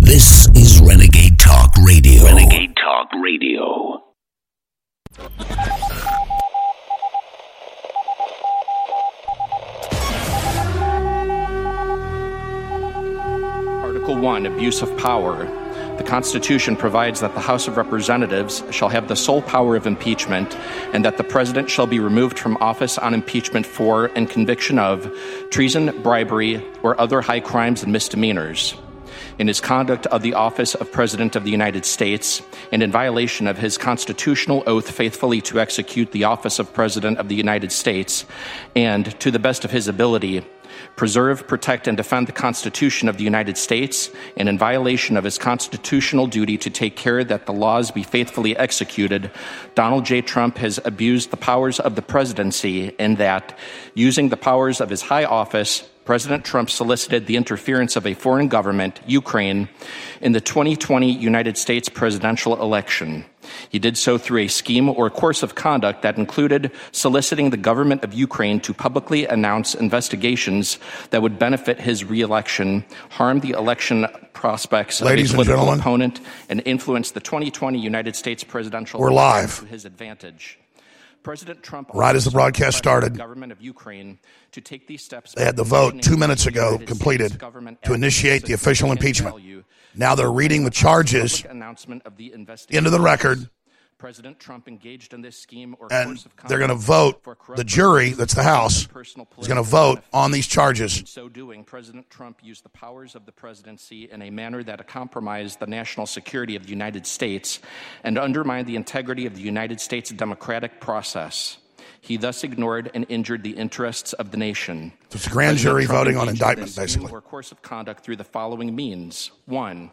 This is Renegade Talk Radio. Renegade Talk Radio. Article 1 Abuse of Power. The Constitution provides that the House of Representatives shall have the sole power of impeachment, and that the President shall be removed from office on impeachment for and conviction of treason, bribery, or other high crimes and misdemeanors. In his conduct of the office of President of the United States, and in violation of his constitutional oath faithfully to execute the office of President of the United States, and to the best of his ability, preserve, protect, and defend the Constitution of the United States, and in violation of his constitutional duty to take care that the laws be faithfully executed, Donald J. Trump has abused the powers of the presidency in that, using the powers of his high office, President Trump solicited the interference of a foreign government, Ukraine, in the 2020 United States presidential election. He did so through a scheme or course of conduct that included soliciting the government of Ukraine to publicly announce investigations that would benefit his reelection, harm the election prospects Ladies of and a political gentlemen. opponent, and influence the 2020 United States presidential We're election live. to his advantage. President Trump Right as the broadcast started. the government of Ukraine to take these steps They had the vote two minutes ago completed to initiate the official impeachment. Now they're reading the charges into the record, President Trump engaged in this scheme or and course of they're going to vote. The jury, that's the House, is going to vote benefit. on these charges. In so doing, President Trump used the powers of the presidency in a manner that compromised the national security of the United States and undermined the integrity of the United States democratic process. He thus ignored and injured the interests of the nation. So it's a grand President jury Trump voting on indictment, basically. Or course of conduct through the following means: one.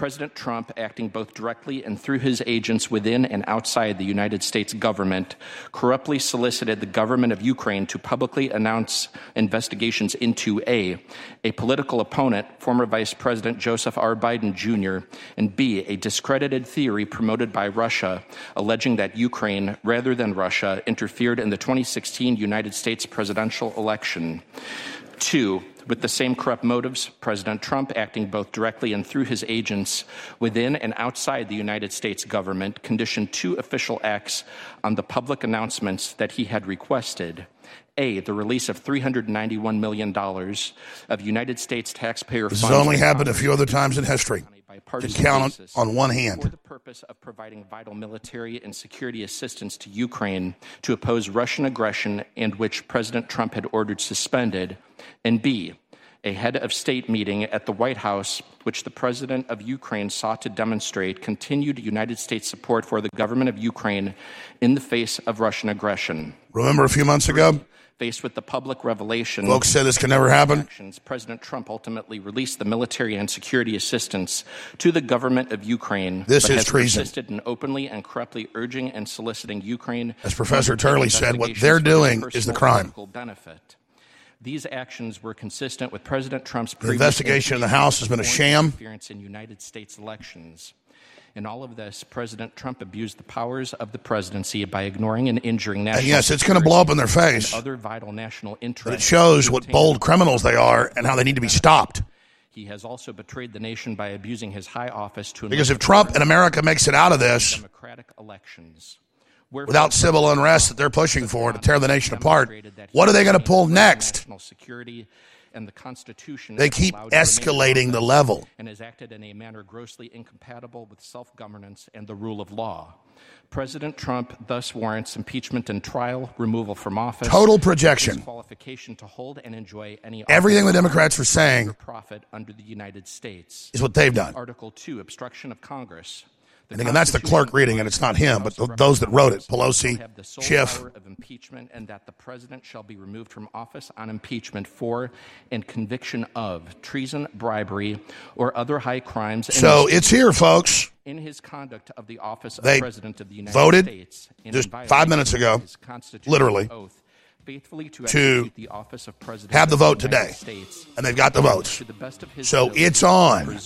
President Trump, acting both directly and through his agents within and outside the United States government, corruptly solicited the government of Ukraine to publicly announce investigations into A, a political opponent, former Vice President Joseph R. Biden Jr., and B, a discredited theory promoted by Russia alleging that Ukraine, rather than Russia, interfered in the 2016 United States presidential election. Two, with the same corrupt motives, President Trump, acting both directly and through his agents within and outside the United States government, conditioned two official acts on the public announcements that he had requested. A, the release of $391 million of United States taxpayer This funds. has only happened a few other times in history. On a You bipartisan can count basis on one hand. for the purpose of providing vital military and security assistance to Ukraine to oppose Russian aggression and which President Trump had ordered suspended, and B, a head of state meeting at the White House, which the President of Ukraine sought to demonstrate continued United States support for the government of Ukraine in the face of Russian aggression. Remember a few months ago, Faced with the public revelation folks said this can never happen. actions, President Trump ultimately released the military and security assistance to the government of Ukraine. This but is has treason. persisted in openly and corruptly urging and soliciting Ukraine. As Professor Turley said, what they're doing is the crime. Benefit. These actions were consistent with President Trump's The investigation in the House has been a sham. interference in United States elections. In all of this, President Trump abused the powers of the presidency by ignoring and injuring national And yes, it's going to blow up in their face. other vital national interests. it shows what bold criminals they are and how they need to be stopped. He has also betrayed the nation by abusing his high office to Because if Trump and America makes it out of this democratic elections. Without civil unrest that they're pushing for to tear the nation apart, what are they going to pull next? National security and the Constitution They keep allowed to remain in escalating the level. and has acted in a manner grossly incompatible with self-governance and the rule of law. President Trump thus warrants impeachment and trial, removal from office, Total projection. disqualification to hold and enjoy any Everything the Democrats were saying profit under the United States. is what they've done. Article 2, obstruction of Congress. The And again, that's the clerk reading, and it's not him, but th- those that wrote it Pelosi, shall have the sole Schiff. of impeachment, and that the president shall be removed from office on impeachment for and conviction of treason, bribery, or other high crimes. So it's here, folks. in his conduct of the office of They president of the United voted States just five minutes ago, of his constitutional literally, oath, faithfully to, to the office of president have the vote United today. States And they've got the votes. the best of his So it's on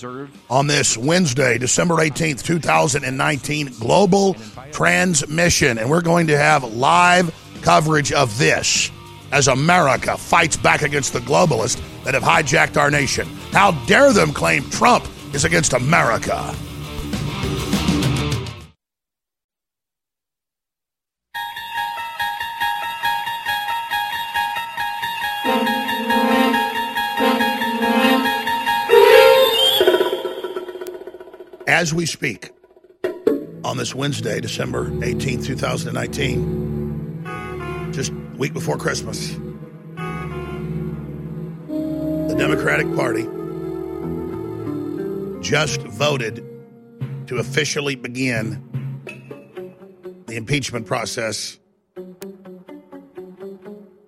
on this Wednesday, December 18th, 2019, global transmission. And we're going to have live coverage of this as America fights back against the globalists that have hijacked our nation. How dare them claim Trump is against America? As we speak, on this Wednesday, December 18th, 2019, just week before Christmas, the Democratic Party just voted to officially begin the impeachment process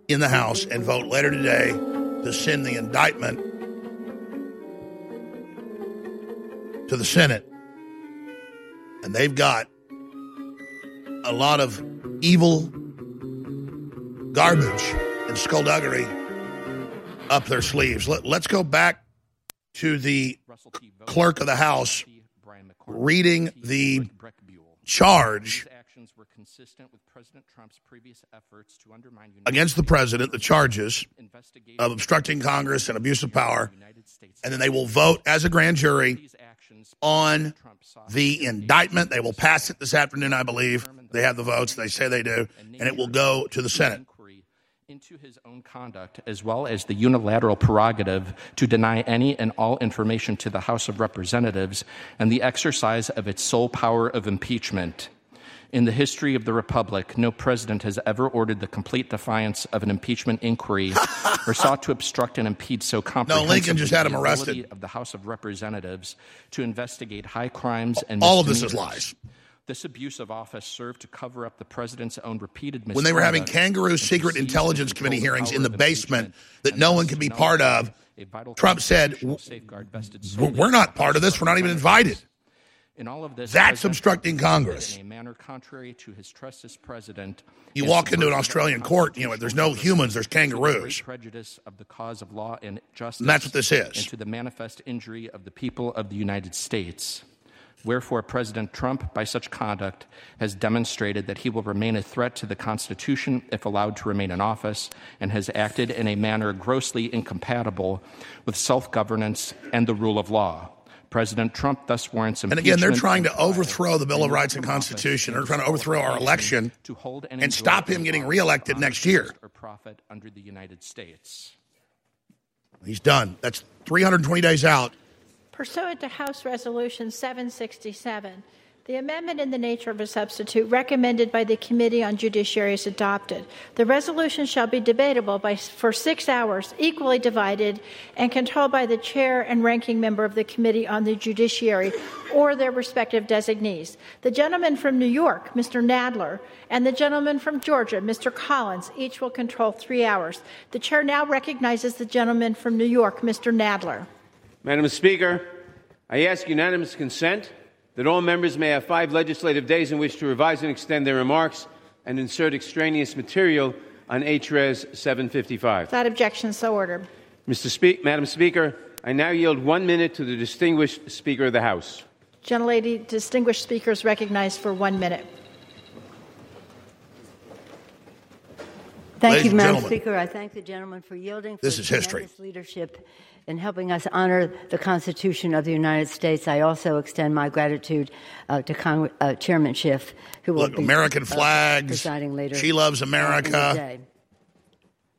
in the House and vote later today to send the indictment to the Senate. And they've got a lot of evil garbage and skullduggery up their sleeves. Let, us go back to the clerk of the House reading the charge against the president, the charges of obstructing Congress and abuse of power, and then they will vote as a grand jury on the indictment. They will pass it this afternoon, I believe. They have the votes. They say they do, and it will go to the Senate into his own conduct, as well as the unilateral prerogative to deny any and all information to the House of Representatives and the exercise of its sole power of impeachment. In the history of the Republic, no president has ever ordered the complete defiance of an impeachment inquiry or sought to obstruct and impede so comprehensively no, Lincoln just had him arrested. of the House of Representatives to investigate high crimes and all of this is lies. This abuse of office served to cover up the president's own repeated When they were having kangaroo secret intelligence committee hearings in the basement that no one could be part of, Trump said, We're not part of this. We're not even invited. In all of this, That's obstructing Congress. In a manner contrary to his trust as president, You walk into an Australian court, you know, there's no humans, there's kangaroos. prejudice of the cause of law and justice. And that's what this is. And to the manifest injury of the people of the United States. Wherefore, President Trump, by such conduct, has demonstrated that he will remain a threat to the Constitution if allowed to remain in office, and has acted in a manner grossly incompatible with self governance and the rule of law. President Trump thus warrants And again, they're trying to overthrow the Bill of Rights and Constitution. They're trying to overthrow our election to hold and, and stop him getting reelected next year. Or profit under the United States. He's done. That's 320 days out. Pursuant to House Resolution 767, the amendment in the nature of a substitute recommended by the Committee on Judiciary is adopted. The resolution shall be debatable by, for six hours, equally divided, and controlled by the chair and ranking member of the Committee on the Judiciary or their respective designees. The gentleman from New York, Mr. Nadler, and the gentleman from Georgia, Mr. Collins, each will control three hours. The chair now recognizes the gentleman from New York, Mr. Nadler. Madam Speaker, I ask unanimous consent that all members may have five legislative days in which to revise and extend their remarks and insert extraneous material on HRES 755. Without objection, so ordered. Mr. Spe- Madam Speaker, I now yield one minute to the distinguished Speaker of the House. Gentlelady, distinguished speakers recognized for one minute. Thank Ladies you, Madam Speaker. I thank the gentleman for yielding for This his is history. leadership in helping us honor the Constitution of the United States. I also extend my gratitude uh, to Cong- uh, Chairman Schiff, who will Look, be American uh, flags. presiding later. She loves America.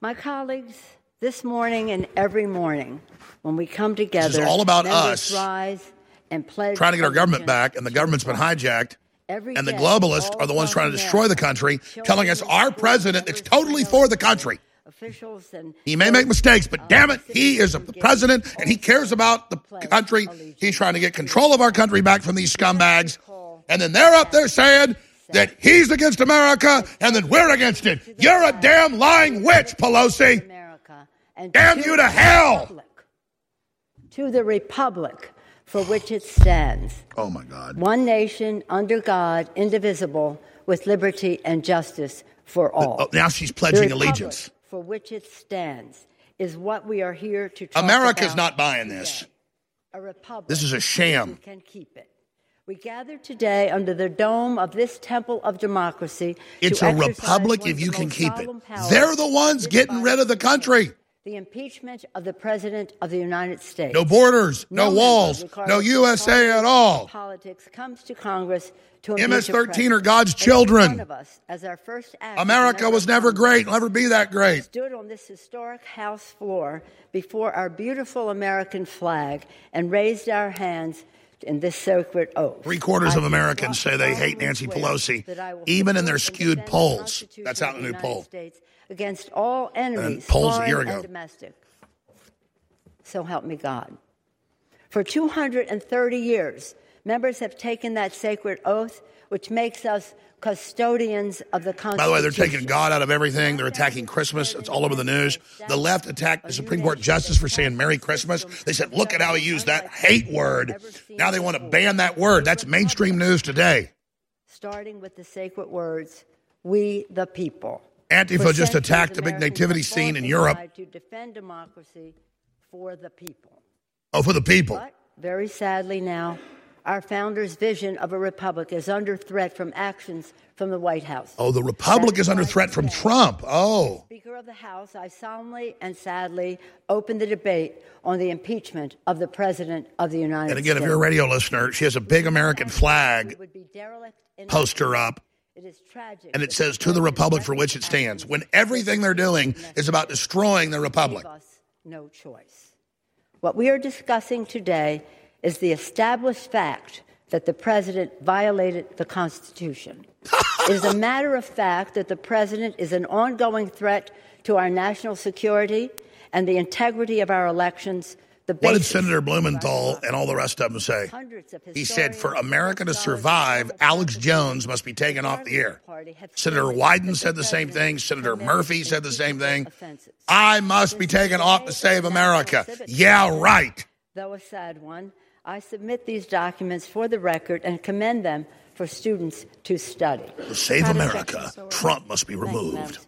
My colleagues, this morning and every morning, when we come together, is all about us rise and pledge Trying to get our government back, and the government's been hijacked. Every And the globalists are the ones trying to destroy the country, telling us our president is totally for the country. Officials and He may make mistakes, but damn it, he is the president and he cares about the country. He's trying to get control of our country back from these scumbags. And then they're up there saying that he's against America and then we're against it. You're a damn lying witch, Pelosi. America and Damn you to the hell. to the republic for which it stands, Oh my God. one nation under God, indivisible, with liberty and justice for all. Oh, now she's pledging allegiance. For which it stands is what we are here to talk America's not buying today. this. A republic This is a sham. who can keep it. We gather today under the dome of this temple of democracy. It's a republic if you can keep it. They're the ones getting rid of the country. The impeachment of the President of the United States. No borders, no, no walls, no USA at all. Politics comes to Congress to MS-13 are God's children. America was never great, never be that great. Stood on this historic House floor before our beautiful American flag and raised our hands in this sacred oath. Three quarters of Americans say they hate Nancy Pelosi, even in their skewed polls. That's out in the new poll. States against all enemies, polls foreign a year ago. and domestic. So help me God. For 230 years, members have taken that sacred oath, which makes us custodians of the Constitution. By the way, they're taking God out of everything. They're attacking Christmas. It's all over the news. The left attacked the Supreme Court justice for saying Merry Christmas. They said, look at how he used that hate word. Now they want to ban that word. That's mainstream news today. Starting with the sacred words, we the people. Antifa just attacked the big nativity scene in Europe. To defend democracy for the people. Oh, for the people. But very sadly now, our founders' vision of a republic is under threat from actions from the White House. Oh, the republic That is under threat from Trump. Oh. Speaker of the House, I solemnly and sadly open the debate on the impeachment of the President of the United States. And again, if you're a radio listener, she has a big American flag would be poster up, It is tragic. and it says, To the republic for which it stands, when everything they're doing is about destroying the republic. No choice. What we are discussing today is the established fact that the president violated the Constitution. it is a matter of fact that the president is an ongoing threat to our national security and the integrity of our elections. The What did Senator Blumenthal and all the rest of them say? Of He said, For America to survive, Alex Jones must be taken off the air. Senator Wyden said the same thing. Senator Murphy said the same thing. I must be taken off to save America. Yeah, right. Though a sad one, I submit these documents for the record and commend them for students to study. To save Madam America, Trump must be Thank you, removed.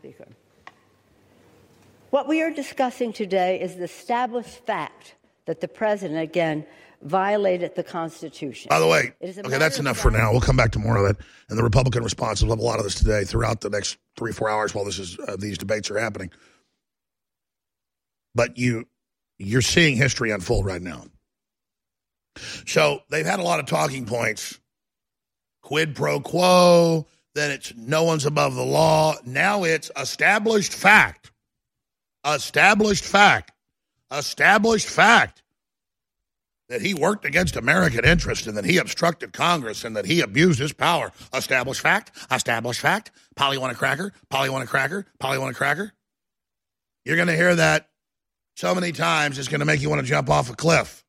What we are discussing today is the established fact that the president, again, violated the Constitution. By the way, It is a okay, that's enough for now. We'll come back to more of it. And the Republican responses. We'll have a lot of this today throughout the next three, four hours while this is uh, these debates are happening. But you, you're seeing history unfold right now. So they've had a lot of talking points. Quid pro quo. Then it's no one's above the law. Now it's established fact. Established fact. Established fact that he worked against American interest and that he obstructed Congress and that he abused his power. Established fact, established fact. Polly want a cracker, Polly want a cracker, Polly want a cracker. You're going to hear that so many times it's going to make you want to jump off a cliff.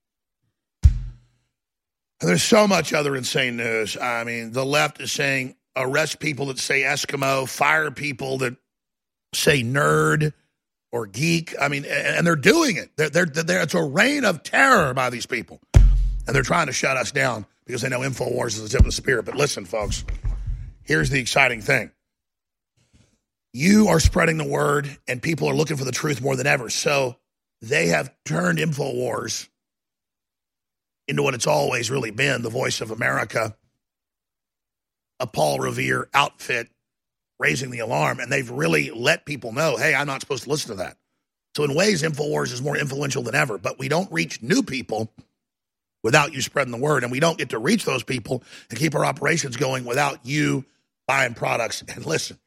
There's so much other insane news. I mean, the left is saying arrest people that say Eskimo, fire people that say nerd or geek. I mean, and and they're doing it. They're, they're, they're, it's a reign of terror by these people. And they're trying to shut us down because they know InfoWars is the tip of the spear. But listen, folks, here's the exciting thing. You are spreading the word, and people are looking for the truth more than ever. So they have turned InfoWars into what it's always really been the voice of America, a Paul Revere outfit raising the alarm. And they've really let people know hey, I'm not supposed to listen to that. So, in ways, InfoWars is more influential than ever, but we don't reach new people without you spreading the word. And we don't get to reach those people and keep our operations going without you buying products. And listen,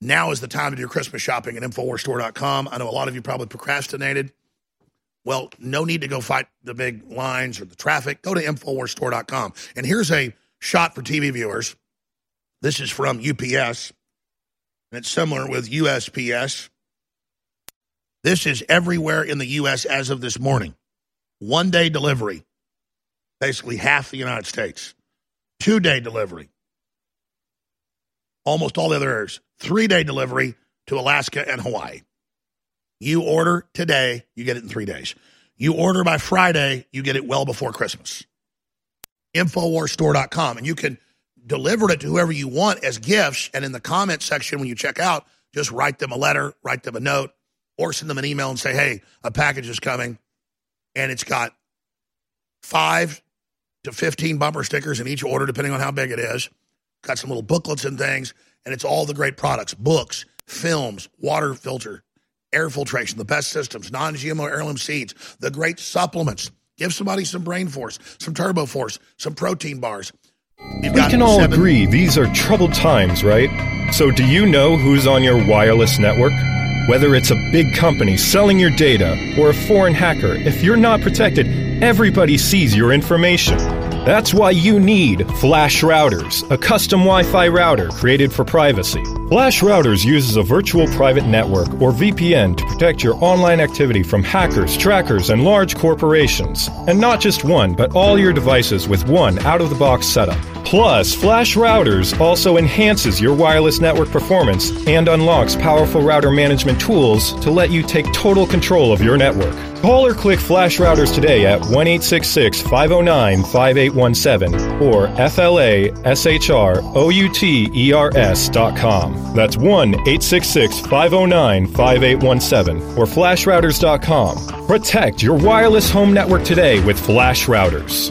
now is the time to do your Christmas shopping at InfoWarsStore.com. I know a lot of you probably procrastinated. Well, no need to go fight the big lines or the traffic. Go to InfoWarsStore.com. And here's a shot for TV viewers. This is from UPS, and it's similar with USPS. This is everywhere in the U.S. as of this morning. One day delivery, basically half the United States. Two day delivery, almost all the other areas. Three day delivery to Alaska and Hawaii. You order today, you get it in three days. You order by Friday, you get it well before Christmas. Infowarstore.com. And you can deliver it to whoever you want as gifts. And in the comment section, when you check out, just write them a letter, write them a note, or send them an email and say, hey, a package is coming. And it's got five to 15 bumper stickers in each order, depending on how big it is. Got some little booklets and things, and it's all the great products books, films, water filter, air filtration, the best systems, non GMO heirloom seeds, the great supplements. Give somebody some brain force, some turbo force, some protein bars. You've we can all seven- agree these are troubled times, right? So, do you know who's on your wireless network? Whether it's a big company selling your data or a foreign hacker, if you're not protected, everybody sees your information. That's why you need Flash Routers, a custom Wi Fi router created for privacy. Flash Routers uses a virtual private network, or VPN, to protect your online activity from hackers, trackers, and large corporations. And not just one, but all your devices with one out of the box setup. Plus, Flash Routers also enhances your wireless network performance and unlocks powerful router management tools to let you take total control of your network. Call or click Flash Routers today at 1 509 5817 or FLASHROUTERS.com. That's 1 866 509 5817 or FlashRouters.com. Protect your wireless home network today with Flash Routers.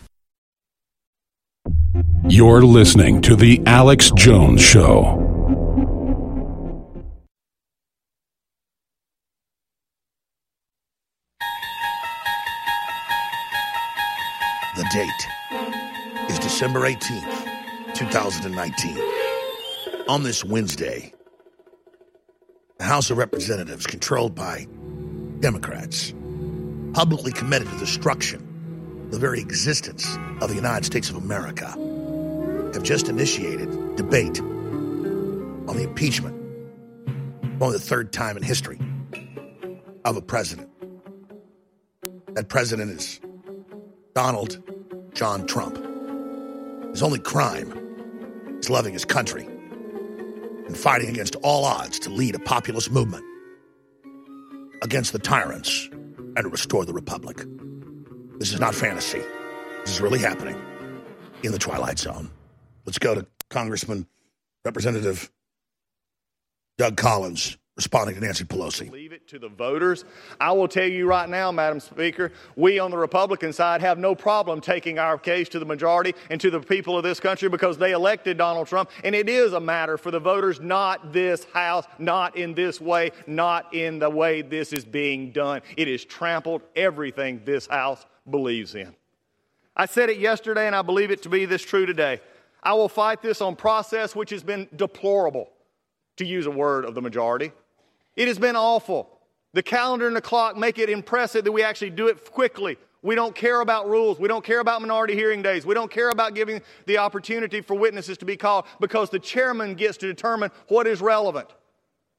You're listening to The Alex Jones Show. The date is December 18th, 2019. On this Wednesday, the House of Representatives, controlled by Democrats, publicly committed to destruction the very existence of the United States of America, have just initiated debate on the impeachment, only the third time in history, of a president. That president is Donald John Trump. His only crime is loving his country and fighting against all odds to lead a populist movement against the tyrants and to restore the republic. This is not fantasy. This is really happening in the Twilight Zone. Let's go to Congressman Representative Doug Collins responding to Nancy Pelosi. Leave it to the voters. I will tell you right now, Madam Speaker, we on the Republican side have no problem taking our case to the majority and to the people of this country because they elected Donald Trump. And it is a matter for the voters, not this House, not in this way, not in the way this is being done. It has trampled everything this House believes in. I said it yesterday, and I believe it to be this true today. I will fight this on process which has been deplorable, to use a word of the majority. It has been awful. The calendar and the clock make it impressive that we actually do it quickly. We don't care about rules. We don't care about minority hearing days. We don't care about giving the opportunity for witnesses to be called because the chairman gets to determine what is relevant.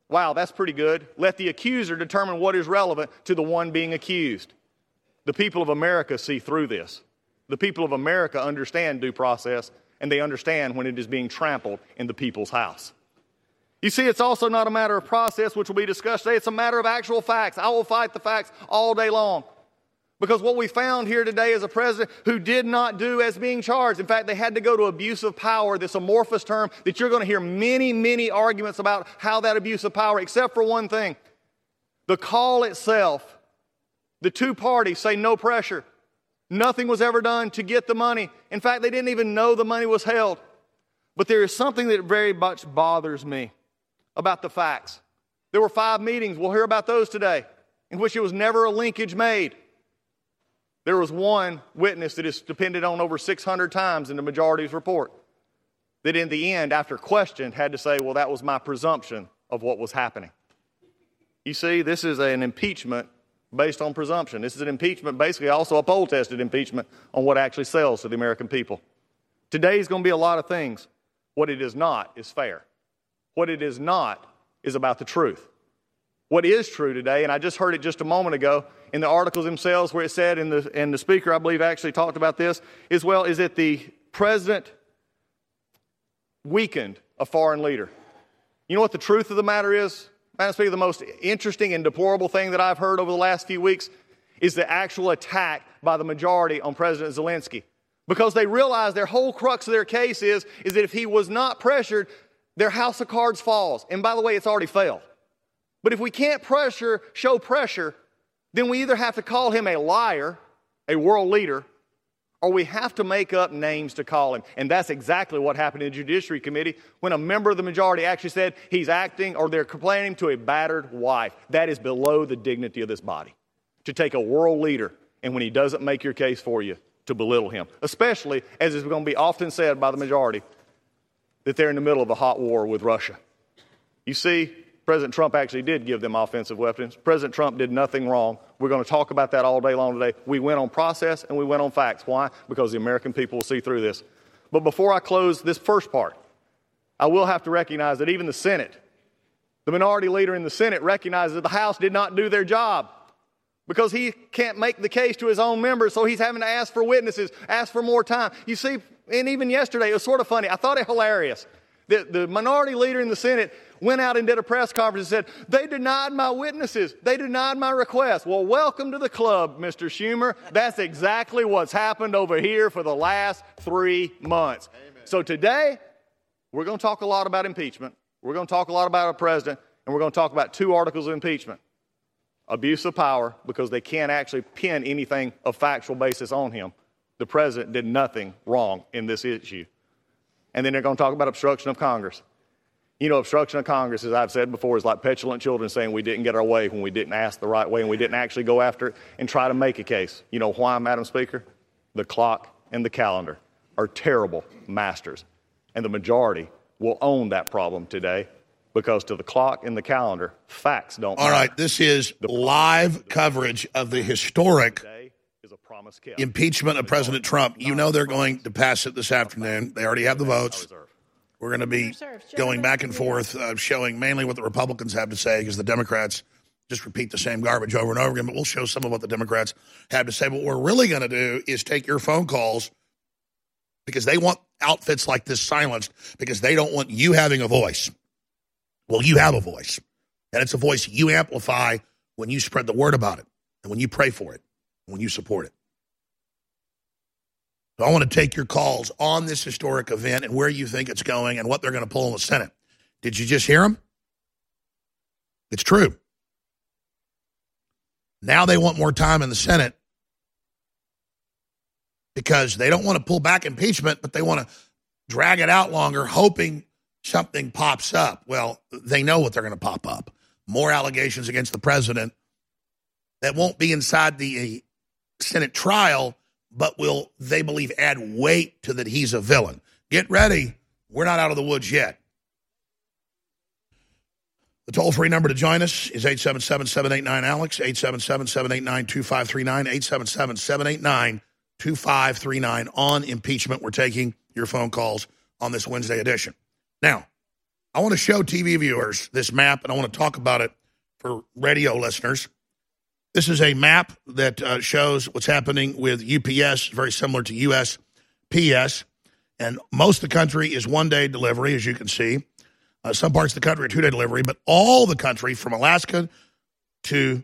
Wow, that's pretty good. Let the accuser determine what is relevant to the one being accused. The people of America see through this. The people of America understand due process, and they understand when it is being trampled in the people's house. You see, it's also not a matter of process, which will be discussed today. It's a matter of actual facts. I will fight the facts all day long. Because what we found here today is a president who did not do as being charged. In fact, they had to go to abuse of power, this amorphous term that you're going to hear many, many arguments about how that abuse of power, except for one thing. The call itself the two parties say no pressure. Nothing was ever done to get the money. In fact, they didn't even know the money was held. But there is something that very much bothers me about the facts. There were five meetings, we'll hear about those today, in which it was never a linkage made. There was one witness that is depended on over 600 times in the majority's report that in the end, after questioned, had to say, well, that was my presumption of what was happening. You see, this is an impeachment based on presumption. This is an impeachment, basically also a poll tested impeachment on what actually sells to the American people. Today is going to be a lot of things. What it is not is fair. What it is not is about the truth. What is true today, and I just heard it just a moment ago in the articles themselves where it said, and the, and the speaker, I believe, actually talked about this as well, is that the president weakened a foreign leader. You know what the truth of the matter is? Madam Speaker, the most interesting and deplorable thing that I've heard over the last few weeks is the actual attack by the majority on President Zelensky. Because they realize their whole crux of their case is, is that if he was not pressured, their house of cards falls. And by the way, it's already failed. But if we can't pressure, show pressure, then we either have to call him a liar, a world leader, or we have to make up names to call him. And that's exactly what happened in the Judiciary Committee when a member of the majority actually said he's acting or they're complaining to a battered wife. That is below the dignity of this body. To take a world leader and when he doesn't make your case for you, to belittle him, especially as is going to be often said by the majority that they're in the middle of a hot war with Russia. You see, President Trump actually did give them offensive weapons. President Trump did nothing wrong. We're going to talk about that all day long today. We went on process and we went on facts. Why? Because the American people will see through this. But before I close this first part, I will have to recognize that even the Senate, the minority leader in the Senate, recognizes that the House did not do their job because he can't make the case to his own members, so he's having to ask for witnesses, ask for more time. You see, and even yesterday, it was sort of funny. I thought it hilarious. The, the minority leader in the Senate went out and did a press conference and said, They denied my witnesses. They denied my request. Well, welcome to the club, Mr. Schumer. That's exactly what's happened over here for the last three months. Amen. So today, we're going to talk a lot about impeachment. We're going to talk a lot about a president, and we're going to talk about two articles of impeachment abuse of power, because they can't actually pin anything of factual basis on him. The president did nothing wrong in this issue. And then they're going to talk about obstruction of Congress. You know, obstruction of Congress, as I've said before, is like petulant children saying we didn't get our way when we didn't ask the right way and we didn't actually go after it and try to make a case. You know why, Madam Speaker? The clock and the calendar are terrible masters. And the majority will own that problem today because to the clock and the calendar, facts don't All matter. right, this is the live coverage of the historic impeachment of President Trump. You know they're going to pass it this afternoon. They already have the votes. We're going to be going back and forth, uh, showing mainly what the Republicans have to say because the Democrats just repeat the same garbage over and over again. But we'll show some of what the Democrats have to say. What we're really going to do is take your phone calls because they want outfits like this silenced because they don't want you having a voice. Well, you have a voice, and it's a voice you amplify when you spread the word about it and when you pray for it, when you support it. So I want to take your calls on this historic event and where you think it's going and what they're going to pull in the Senate. Did you just hear them? It's true. Now they want more time in the Senate because they don't want to pull back impeachment, but they want to drag it out longer, hoping something pops up. Well, they know what they're going to pop up more allegations against the president that won't be inside the Senate trial but will, they believe, add weight to that he's a villain. Get ready. We're not out of the woods yet. The toll free number to join us is 877 789 Alex, 877 789 2539, 877 789 2539 on impeachment. We're taking your phone calls on this Wednesday edition. Now, I want to show TV viewers this map and I want to talk about it for radio listeners. This is a map that uh, shows what's happening with UPS, very similar to USPS. And most of the country is one day delivery, as you can see. Uh, some parts of the country are two day delivery, but all the country from Alaska to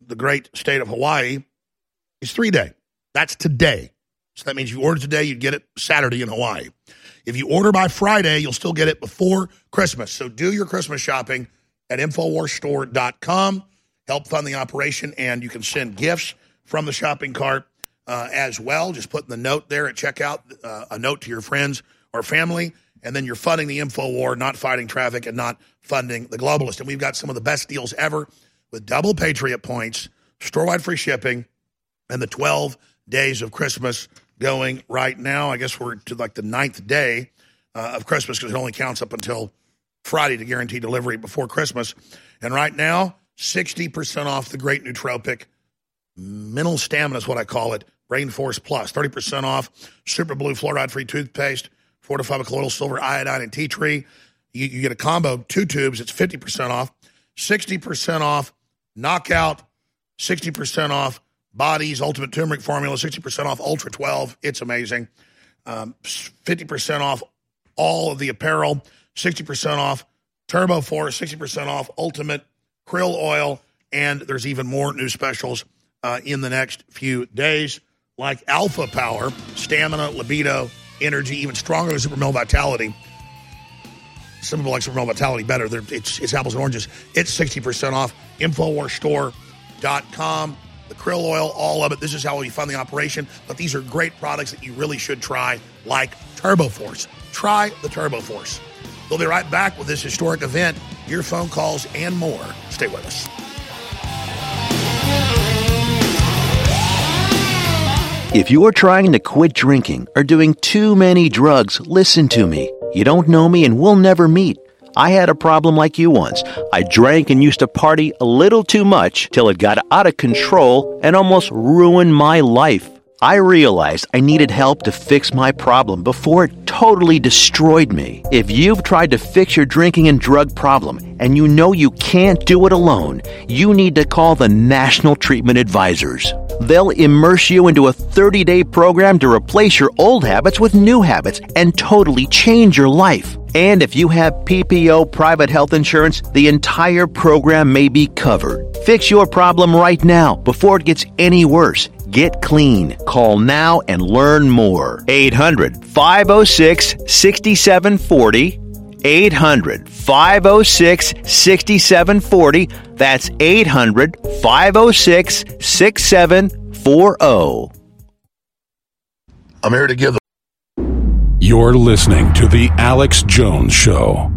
the great state of Hawaii is three day. That's today. So that means if you order today, you'd get it Saturday in Hawaii. If you order by Friday, you'll still get it before Christmas. So do your Christmas shopping at InfoWarsStore.com help fund the operation, and you can send gifts from the shopping cart uh, as well. Just putting the note there at checkout, uh, a note to your friends or family, and then you're funding the info war, not fighting traffic, and not funding the globalist. And we've got some of the best deals ever with double Patriot points, store wide free shipping, and the 12 days of Christmas going right now. I guess we're to like the ninth day uh, of Christmas because it only counts up until Friday to guarantee delivery before Christmas. And right now, 60% off the great nootropic. Mental stamina is what I call it. Brain Force Plus, 30% off. Super Blue fluoride free toothpaste, fortified with colloidal silver, iodine, and tea tree. You, you get a combo, two tubes, it's 50% off. 60% off Knockout, 60% off Body's Ultimate Turmeric Formula, 60% off Ultra 12. It's amazing. Um, 50% off all of the apparel, 60% off Turbo Force, 60% off Ultimate Krill Oil, and there's even more new specials uh, in the next few days, like Alpha Power, Stamina, Libido, Energy, even stronger than Super Male Vitality. Some people like Super Male Vitality better. They're, it's, it's apples and oranges. It's 60% off. Infowarsstore.com. The krill oil, all of it. This is how we fund the operation. But these are great products that you really should try, like Turbo Force. Try the Turbo Force. We'll be right back with this historic event, your phone calls, and more. Stay with us. If you're trying to quit drinking or doing too many drugs, listen to me. You don't know me and we'll never meet. I had a problem like you once. I drank and used to party a little too much till it got out of control and almost ruined my life. I realized I needed help to fix my problem before it totally destroyed me. If you've tried to fix your drinking and drug problem and you know you can't do it alone, you need to call the National Treatment Advisors. They'll immerse you into a 30 day program to replace your old habits with new habits and totally change your life. And if you have PPO private health insurance, the entire program may be covered. Fix your problem right now before it gets any worse. Get clean. Call now and learn more. 800 506 6740. 800 506 6740. That's 800 506 6740. I'm here to give. You're listening to The Alex Jones Show.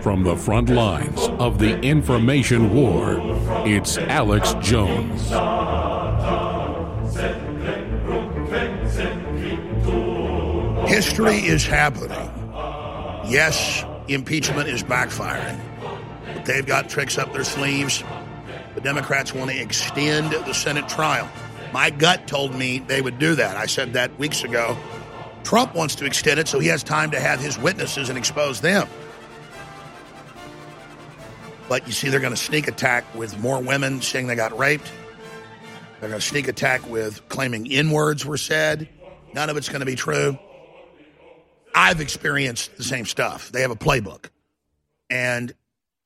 From the front lines of the information war, it's Alex Jones. History is happening. Yes, impeachment is backfiring. But they've got tricks up their sleeves. The Democrats want to extend the Senate trial. My gut told me they would do that. I said that weeks ago. Trump wants to extend it so he has time to have his witnesses and expose them. But you see, they're going to sneak attack with more women saying they got raped. They're going to sneak attack with claiming N words were said. None of it's going to be true. I've experienced the same stuff. They have a playbook. And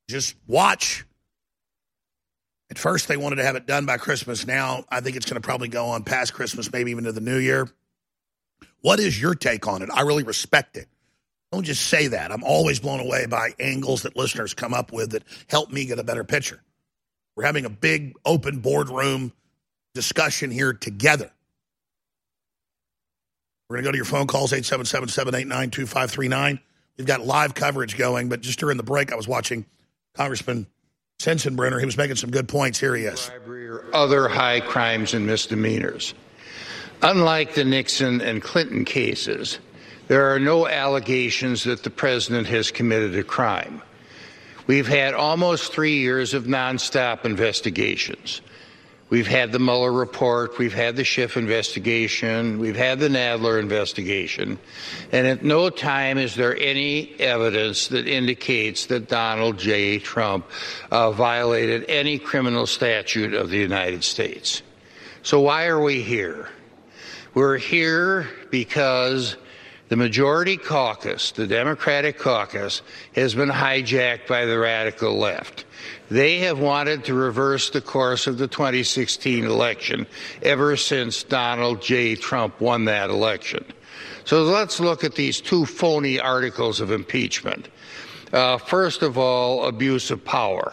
just watch. At first, they wanted to have it done by Christmas. Now, I think it's going to probably go on past Christmas, maybe even to the new year. What is your take on it? I really respect it. Don't just say that. I'm always blown away by angles that listeners come up with that help me get a better picture. We're having a big open boardroom discussion here together. We're going to go to your phone calls, 877 789 2539. We've got live coverage going, but just during the break, I was watching Congressman Sensenbrenner. He was making some good points. Here he is. Or other high crimes and misdemeanors. Unlike the Nixon and Clinton cases, there are no allegations that the president has committed a crime. We've had almost three years of nonstop investigations. We've had the Mueller report, we've had the Schiff investigation, we've had the Nadler investigation, and at no time is there any evidence that indicates that Donald J. Trump uh, violated any criminal statute of the United States. So why are we here? We're here because the majority caucus, the Democratic caucus, has been hijacked by the radical left. They have wanted to reverse the course of the 2016 election ever since Donald J. Trump won that election. So let's look at these two phony articles of impeachment. Uh, first of all, abuse of power.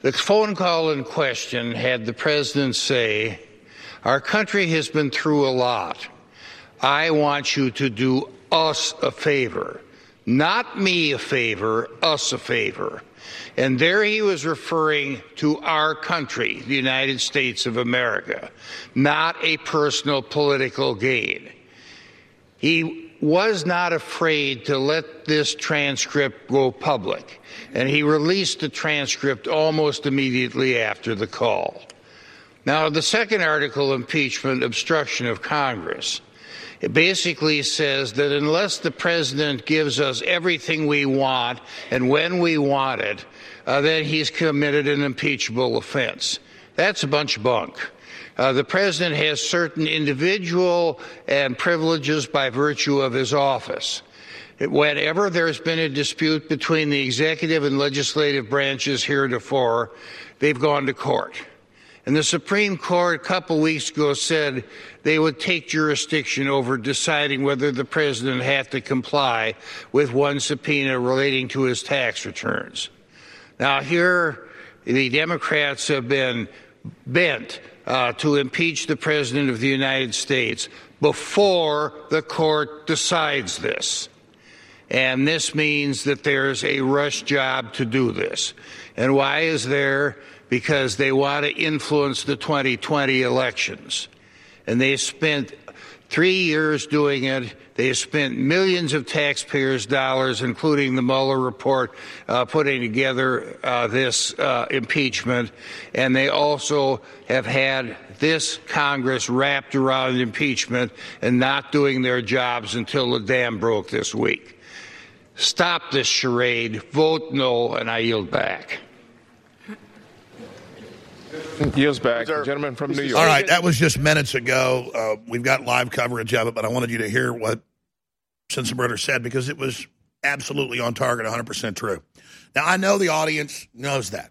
The phone call in question had the president say, Our country has been through a lot. I want you to do us a favor. Not me a favor, us a favor. And there he was referring to our country, the United States of America, not a personal political gain. He was not afraid to let this transcript go public, and he released the transcript almost immediately after the call. Now, the second article, impeachment, obstruction of Congress, it basically says that unless the president gives us everything we want and when we want it, uh, then he's committed an impeachable offense. That's a bunch of bunk. Uh, the president has certain individual and privileges by virtue of his office. Whenever there's been a dispute between the executive and legislative branches heretofore, they've gone to court. And the Supreme Court a couple weeks ago said they would take jurisdiction over deciding whether the president had to comply with one subpoena relating to his tax returns. Now, here, the Democrats have been bent uh, to impeach the President of the United States before the court decides this. And this means that there's a rush job to do this. And why is there? Because they want to influence the 2020 elections. And they spent three years doing it. They spent millions of taxpayers' dollars, including the Mueller report, uh, putting together uh, this uh, impeachment. And they also have had this Congress wrapped around impeachment and not doing their jobs until the dam broke this week. Stop this charade, vote no, and I yield back. Yields back. Gentleman from New York. All right, that was just minutes ago. Uh, we've got live coverage of it, but I wanted you to hear what Sensenbrenner said because it was absolutely on target, 100% true. Now, I know the audience knows that,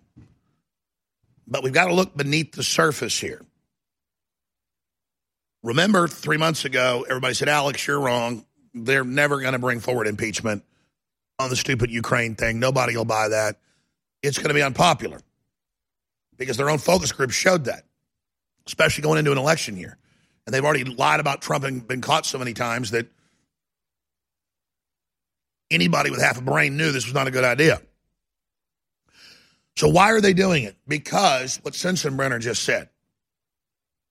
but we've got to look beneath the surface here. Remember, three months ago, everybody said, Alex, you're wrong. They're never going to bring forward impeachment on the stupid Ukraine thing. Nobody will buy that. It's going to be unpopular because their own focus group showed that, especially going into an election year. And they've already lied about Trump and been caught so many times that anybody with half a brain knew this was not a good idea. So why are they doing it? Because what Sensenbrenner just said.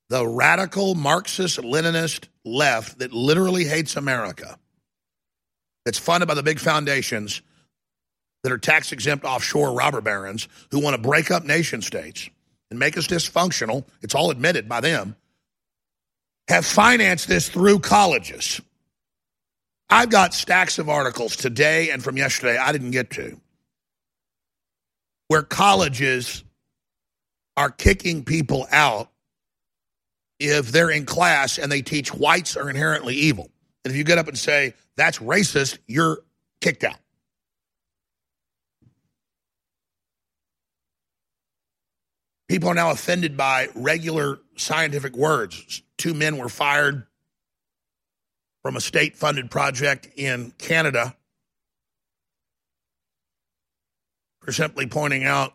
The radical Marxist Leninist left that literally hates America, that's funded by the big foundations that are tax exempt offshore robber barons who want to break up nation states and make us dysfunctional, it's all admitted by them, have financed this through colleges. I've got stacks of articles today and from yesterday I didn't get to where colleges are kicking people out if they're in class and they teach whites are inherently evil. And if you get up and say that's racist, you're kicked out. People are now offended by regular scientific words. Two men were fired from a state funded project in Canada for simply pointing out,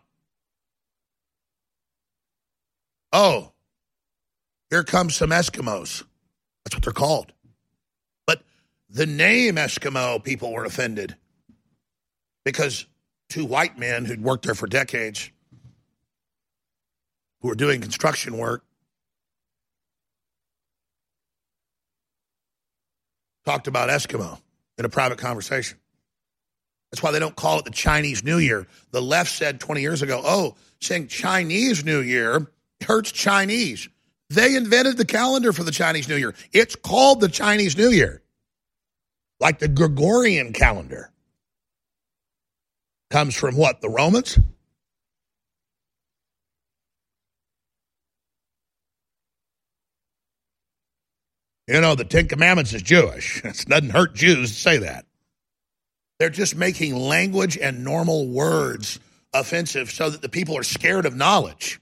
oh, here comes some Eskimos. That's what they're called. But the name Eskimo, people were offended because two white men who'd worked there for decades who are doing construction work talked about Eskimo in a private conversation. That's why they don't call it the Chinese New Year. The left said 20 years ago, oh, saying Chinese New Year hurts Chinese. They invented the calendar for the Chinese New Year. It's called the Chinese New Year, like the Gregorian calendar. Comes from what? The Romans? You know, the Ten Commandments is Jewish. It doesn't hurt Jews to say that. They're just making language and normal words offensive so that the people are scared of knowledge.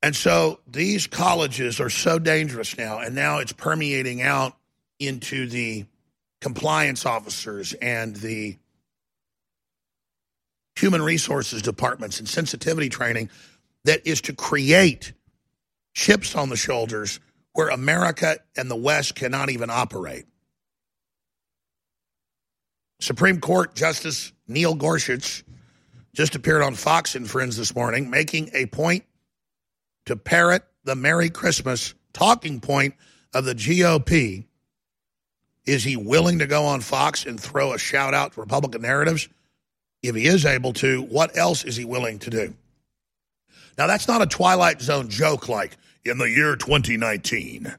And so these colleges are so dangerous now, and now it's permeating out into the compliance officers and the human resources departments and sensitivity training that is to create chips on the shoulders where America and the West cannot even operate. Supreme Court Justice Neil Gorsuch just appeared on Fox and Friends this morning, making a point to parrot the Merry Christmas talking point of the GOP. Is he willing to go on Fox and throw a shout out to Republican narratives? If he is able to, what else is he willing to do? Now, that's not a Twilight Zone joke like in the year 2019.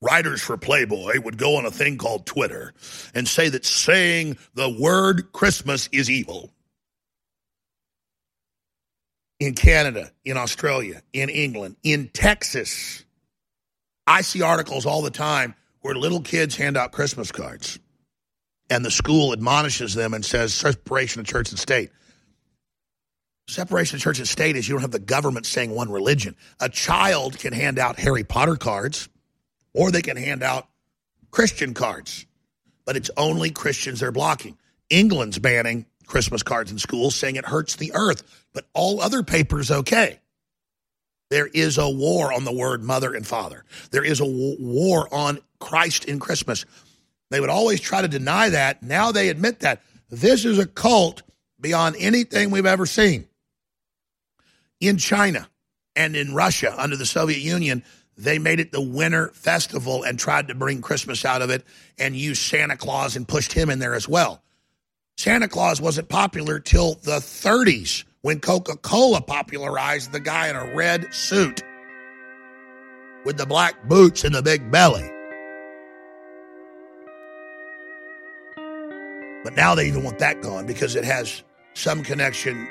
Writers for Playboy would go on a thing called Twitter and say that saying the word Christmas is evil. In Canada, in Australia, in England, in Texas, I see articles all the time where little kids hand out Christmas cards and the school admonishes them and says separation of church and state. Separation of church and state is you don't have the government saying one religion. A child can hand out Harry Potter cards or they can hand out Christian cards, but it's only Christians they're blocking. England's banning Christmas cards in schools, saying it hurts the earth, but all other papers okay. There is a war on the word mother and father. There is a war on Christ in Christmas. They would always try to deny that. Now they admit that. This is a cult beyond anything we've ever seen. In China and in Russia under the Soviet Union, they made it the winter festival and tried to bring Christmas out of it and used Santa Claus and pushed him in there as well. Santa Claus wasn't popular till the 30s when Coca Cola popularized the guy in a red suit with the black boots and the big belly. But now they even want that gone because it has some connection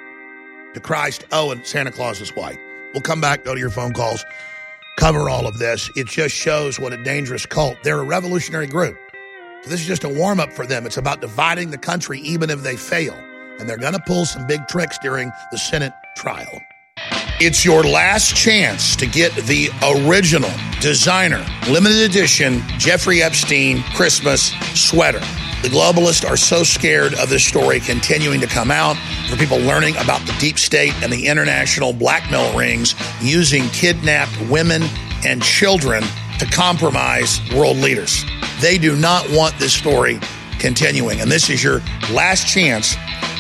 to Christ. Oh, and Santa Claus is white. We'll come back, go to your phone calls, cover all of this. It just shows what a dangerous cult. They're a revolutionary group. So this is just a warm up for them. It's about dividing the country even if they fail. And they're going to pull some big tricks during the Senate trial. It's your last chance to get the original designer, limited edition Jeffrey Epstein Christmas sweater. The globalists are so scared of this story continuing to come out, for people learning about the deep state and the international blackmail rings using kidnapped women and children to compromise world leaders. They do not want this story continuing. And this is your last chance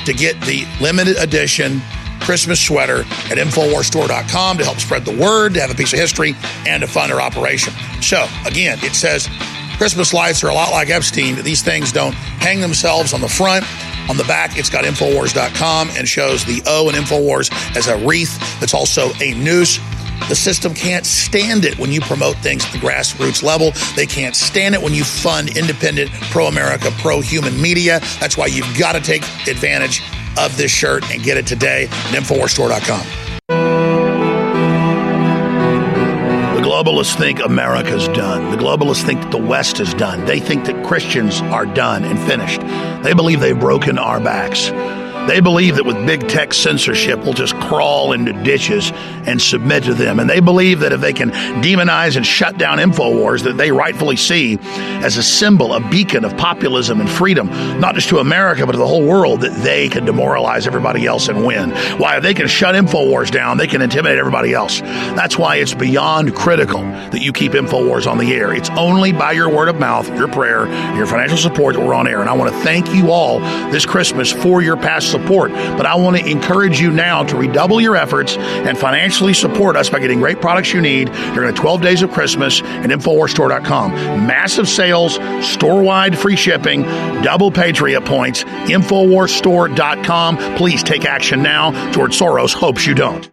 to get the limited edition Christmas sweater at InfoWarsStore.com to help spread the word, to have a piece of history, and to fund our operation. So, again, it says Christmas lights are a lot like Epstein. These things don't hang themselves on the front. On the back, it's got Infowars.com and shows the O in Infowars as a wreath It's also a noose. The system can't stand it when you promote things at the grassroots level. They can't stand it when you fund independent, pro America, pro human media. That's why you've got to take advantage of this shirt and get it today at InfoWarsStore.com. globalists think America's done. The globalists think that the West is done. They think that Christians are done and finished. They believe they've broken our backs. They believe that with big tech censorship, we'll just crawl into ditches and submit to them. And they believe that if they can demonize and shut down InfoWars, that they rightfully see as a symbol, a beacon of populism and freedom, not just to America, but to the whole world, that they can demoralize everybody else and win. Why, if they can shut InfoWars down, they can intimidate everybody else. That's why it's beyond critical that you keep InfoWars on the air. It's only by your word of mouth, your prayer, your financial support that we're on air. And I want to thank you all this Christmas for your past support. But I want to encourage you now to redouble your efforts and financially support us by getting great products you need during the 12 days of Christmas at InfoWarsStore.com. Massive sales, store wide free shipping, double Patriot points, InfoWarsStore.com. Please take action now. George Soros hopes you don't.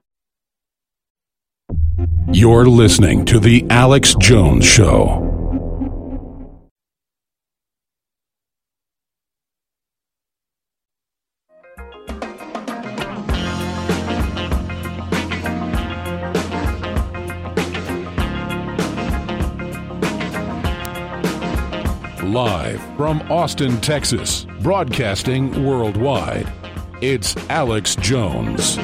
You're listening to The Alex Jones Show. Live from Austin, Texas, broadcasting worldwide, it's Alex Jones.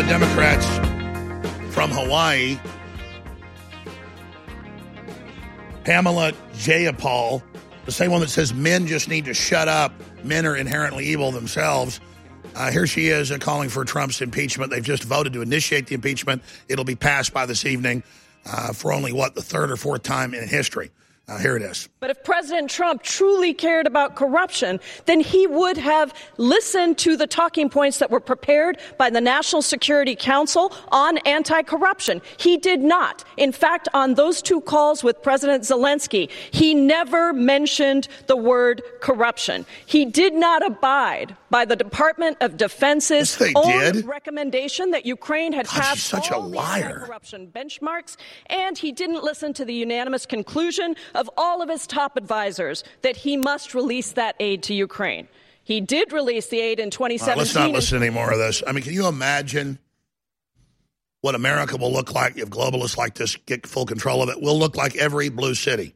The Democrats from Hawaii, Pamela Jayapal, the same one that says men just need to shut up. Men are inherently evil themselves. Uh, here she is uh, calling for Trump's impeachment. They've just voted to initiate the impeachment. It'll be passed by this evening uh, for only, what, the third or fourth time in history. Here it is. But if President Trump truly cared about corruption, then he would have listened to the talking points that were prepared by the National Security Council on anti corruption. He did not. In fact, on those two calls with President Zelensky, he never mentioned the word corruption. He did not abide by the Department of Defense's Yes, own did. recommendation that Ukraine had God, passed all corruption benchmarks, and he didn't listen to the unanimous conclusion of all of his top advisors that he must release that aid to Ukraine. He did release the aid in All right, 2017. let's not listen to any more of this. I mean, can you imagine what America will look like if globalists like this get full control of it? We'll look like every blue city.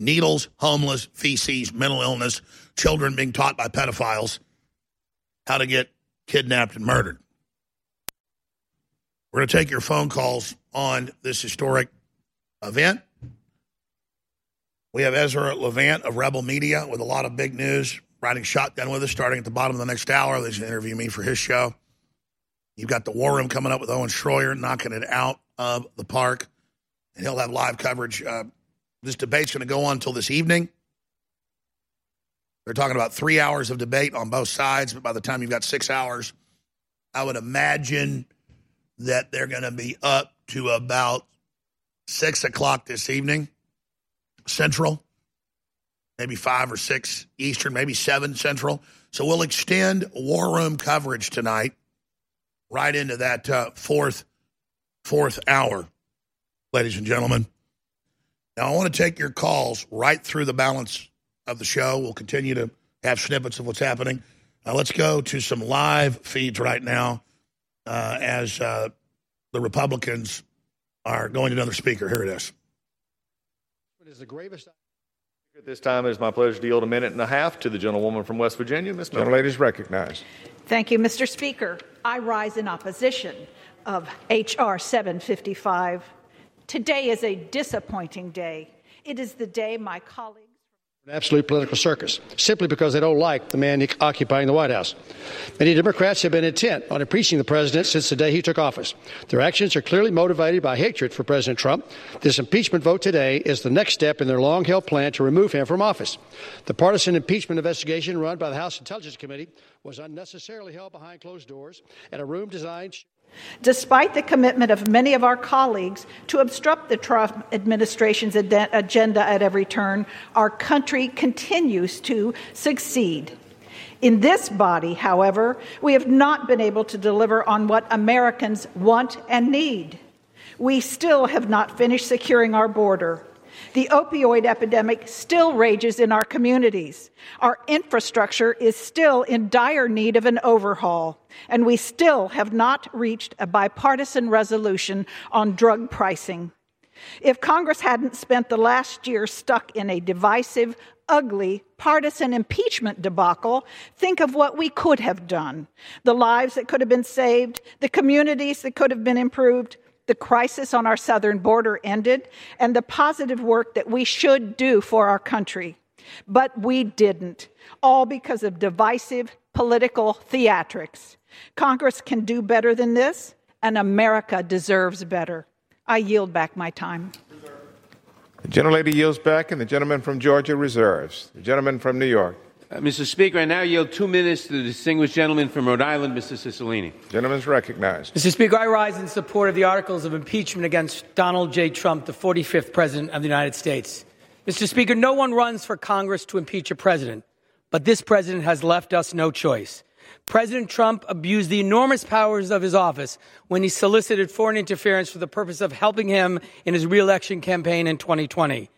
Needles, homeless, feces, mental illness, children being taught by pedophiles how to get kidnapped and murdered. We're going to take your phone calls on this historic event. We have Ezra Levant of Rebel Media with a lot of big news, riding shotgun with us starting at the bottom of the next hour. Going to interview me for his show. You've got the War Room coming up with Owen Schroyer, knocking it out of the park, and he'll have live coverage. Uh, this debate's going to go on until this evening. They're talking about three hours of debate on both sides, but by the time you've got six hours, I would imagine that they're going to be up to about six o'clock this evening, Central, maybe five or six Eastern, maybe seven Central. So we'll extend War Room coverage tonight right into that uh, fourth fourth hour, ladies and gentlemen. Now I want to take your calls right through the balance of the show. We'll continue to have snippets of what's happening. Now let's go to some live feeds right now uh, as uh, the Republicans are going to another speaker. Here it is. It is the gravest. At this time, it is my pleasure to yield a minute and a half to the gentlewoman from West Virginia, Ms. Miller. Gentlelady is recognized. Thank you, Mr. Speaker. I rise in opposition of H.R. 755. Today is a disappointing day. It is the day my colleagues. An absolute political circus simply because they don't like the man occupying the White House. Many Democrats have been intent on impeaching the president since the day he took office. Their actions are clearly motivated by hatred for President Trump. This impeachment vote today is the next step in their long held plan to remove him from office. The partisan impeachment investigation run by the House Intelligence Committee was unnecessarily held behind closed doors in a room designed. Despite the commitment of many of our colleagues to obstruct the Trump administration's ad- agenda at every turn, our country continues to succeed. In this body, however, we have not been able to deliver on what Americans want and need. We still have not finished securing our border. The opioid epidemic still rages in our communities. Our infrastructure is still in dire need of an overhaul, and we still have not reached a bipartisan resolution on drug pricing. If Congress hadn't spent the last year stuck in a divisive, ugly, partisan impeachment debacle, think of what we could have done. The lives that could have been saved, the communities that could have been improved, the crisis on our southern border ended, and the positive work that we should do for our country. But we didn't, all because of divisive political theatrics. Congress can do better than this, and America deserves better. I yield back my time. The gentlelady yields back, and the gentleman from Georgia reserves. The gentleman from New York. Uh, Mr. Speaker, I now yield two minutes to the distinguished gentleman from Rhode Island, Mr. Cicilline. Gentleman's recognized. Mr. Speaker, I rise in support of the articles of impeachment against Donald J. Trump, the 45th President of the United States. Mr. Speaker, no one runs for Congress to impeach a president, but this president has left us no choice. President Trump abused the enormous powers of his office when he solicited foreign interference for the purpose of helping him in his reelection campaign in 2020.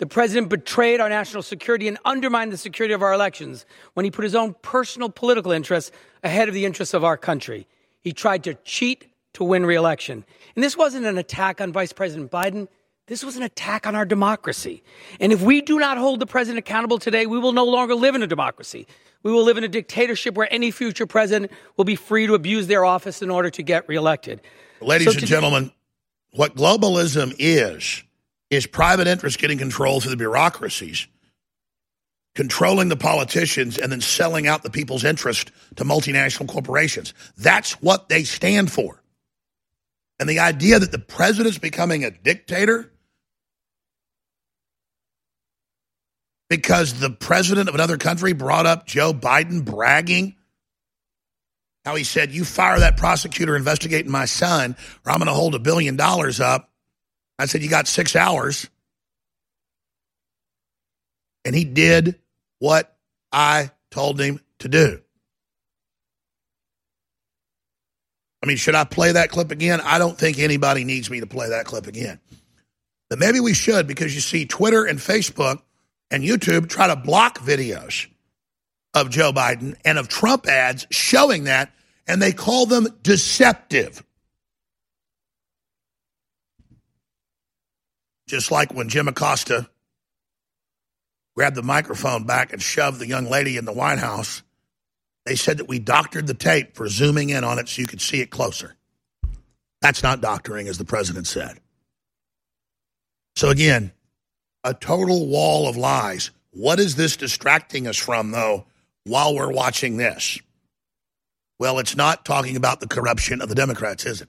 The president betrayed our national security and undermined the security of our elections when he put his own personal political interests ahead of the interests of our country. He tried to cheat to win reelection. And this wasn't an attack on Vice President Biden. This was an attack on our democracy. And if we do not hold the president accountable today, we will no longer live in a democracy. We will live in a dictatorship where any future president will be free to abuse their office in order to get reelected. Ladies So and today- gentlemen, what globalism is, is private interest getting control through the bureaucracies, controlling the politicians, and then selling out the people's interest to multinational corporations. That's what they stand for. And the idea that the president's becoming a dictator because the president of another country brought up Joe Biden bragging how he said, You fire that prosecutor investigating my son, or I'm going to hold a billion dollars up. I said, You got six hours. And he did what I told him to do. I mean, should I play that clip again? I don't think anybody needs me to play that clip again. But maybe we should because you see Twitter and Facebook and YouTube try to block videos of Joe Biden and of Trump ads showing that, and they call them deceptive. Just like when Jim Acosta grabbed the microphone back and shoved the young lady in the White House, they said that we doctored the tape for zooming in on it so you could see it closer. That's not doctoring, as the president said. So, again, a total wall of lies. What is this distracting us from, though, while we're watching this? Well, it's not talking about the corruption of the Democrats, is it?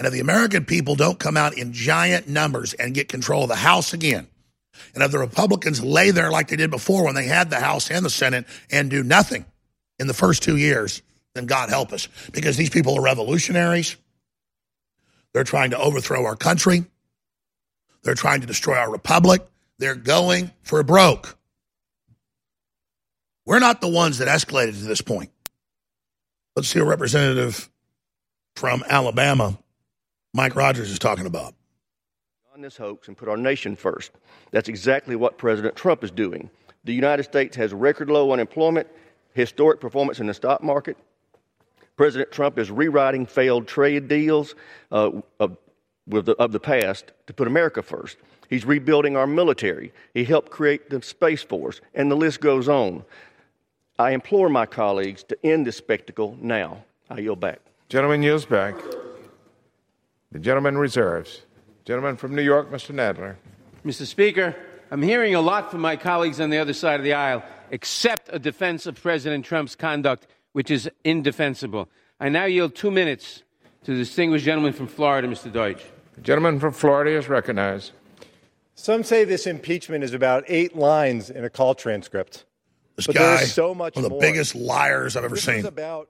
And if the American people don't come out in giant numbers and get control of the House again, and if the Republicans lay there like they did before when they had the House and the Senate and do nothing in the first two years, then God help us. Because these people are revolutionaries. They're trying to overthrow our country. They're trying to destroy our republic. They're going for broke. We're not the ones that escalated to this point. Let's see a representative from Alabama, Mike Rogers, is talking about. on this hoax and put our nation first. That's exactly what President Trump is doing. The United States has record low unemployment, historic performance in the stock market. President Trump is rewriting failed trade deals uh, of, with the, of the past to put America first. He's rebuilding our military. He helped create the Space Force, and the list goes on. I implore my colleagues to end this spectacle now. I yield back. Gentleman yields back. The gentleman reserves. Gentleman from New York, Mr. Nadler. Mr. Speaker, I'm hearing a lot from my colleagues on the other side of the aisle, except a defense of President Trump's conduct, which is indefensible. I now yield two minutes to the distinguished gentleman from Florida, Mr. Deutch. The gentleman from Florida is recognized. Some say this impeachment is about eight lines in a call transcript. This but guy, there is so much one of the more. biggest liars I've ever this seen. is about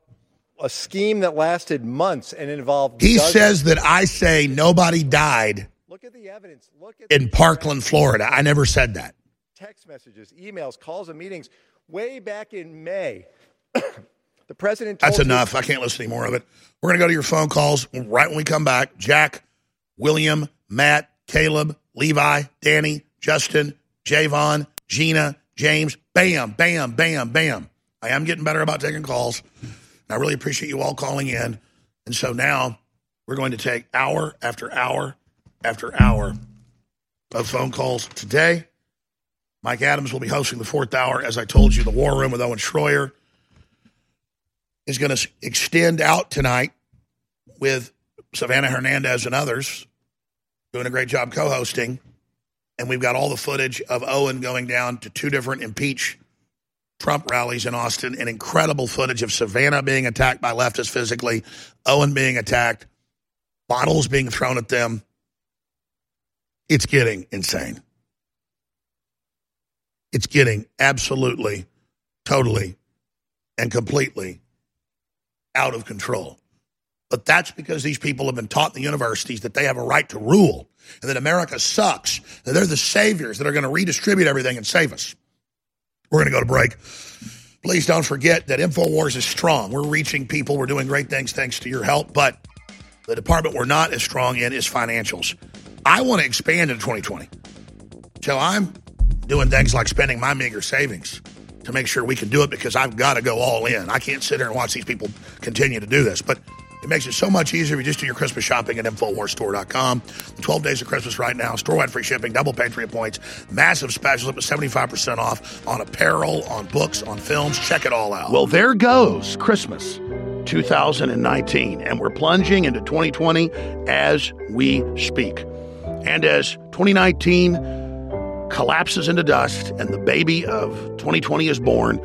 a scheme that lasted months and involved. He dozens- says that I say nobody died Look at the evidence. Look at in Parkland, Florida. I never said that. text messages, emails, calls, and meetings way back in May. the president. Told That's enough. I can't listen to any more of it. We're going to go to your phone calls right when we come back. Jack, William, Matt, Caleb, Levi, Danny, Justin, Javon, Gina, James. Bam, bam, bam, bam. I am getting better about taking calls. I really appreciate you all calling in. And so now we're going to take hour after hour after hour of phone calls today. Mike Adams will be hosting the fourth hour. As I told you, the War Room with Owen Schroyer is going to extend out tonight with Savannah Hernandez and others doing a great job co hosting. And we've got all the footage of Owen going down to two different impeach Trump rallies in Austin and incredible footage of Savannah being attacked by leftists physically, Owen being attacked, bottles being thrown at them. It's getting insane. It's getting absolutely, totally, and completely out of control. But that's because these people have been taught in the universities that they have a right to rule and that America sucks, that they're the saviors that are going to redistribute everything and save us. We're going to go to break. Please don't forget that InfoWars is strong. We're reaching people. We're doing great things thanks to your help. But the department we're not as strong in is financials. I want to expand in 2020. So I'm doing things like spending my meager savings to make sure we can do it because I've got to go all in. I can't sit here and watch these people continue to do this. But It makes it so much easier if you just do your Christmas shopping at InfoWarsStore.com. 12 days of Christmas right now. Store-wide free shipping, double Patriot points, massive specials up to 75% off on apparel, on books, on films. Check it all out. Well, there goes Christmas 2019, and we're plunging into 2020 as we speak. And as 2019 collapses into dust and the baby of 2020 is born,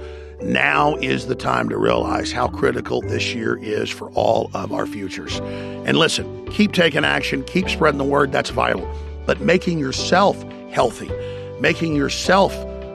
now is the time to realize how critical this year is for all of our futures. And listen, keep taking action, keep spreading the word, that's vital. But making yourself healthy, making yourself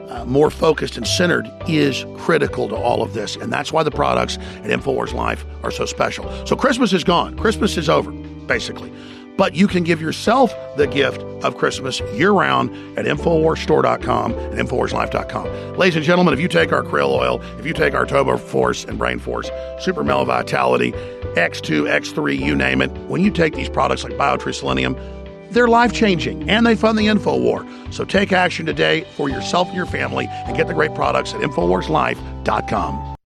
uh, more focused and centered is critical to all of this. And that's why the products at InfoWars Life are so special. So Christmas is gone, Christmas is over, basically but you can give yourself the gift of Christmas year round at InfoWarsStore.com and InfoWarsLife.com. Ladies and gentlemen, if you take our krill oil, if you take our Turbo Force and Brain Force, Super Male Vitality, X2, X3, you name it, when you take these products like BioTrue Selenium, they're life changing and they fund the InfoWar. So take action today for yourself and your family and get the great products at InfoWarsLife.com.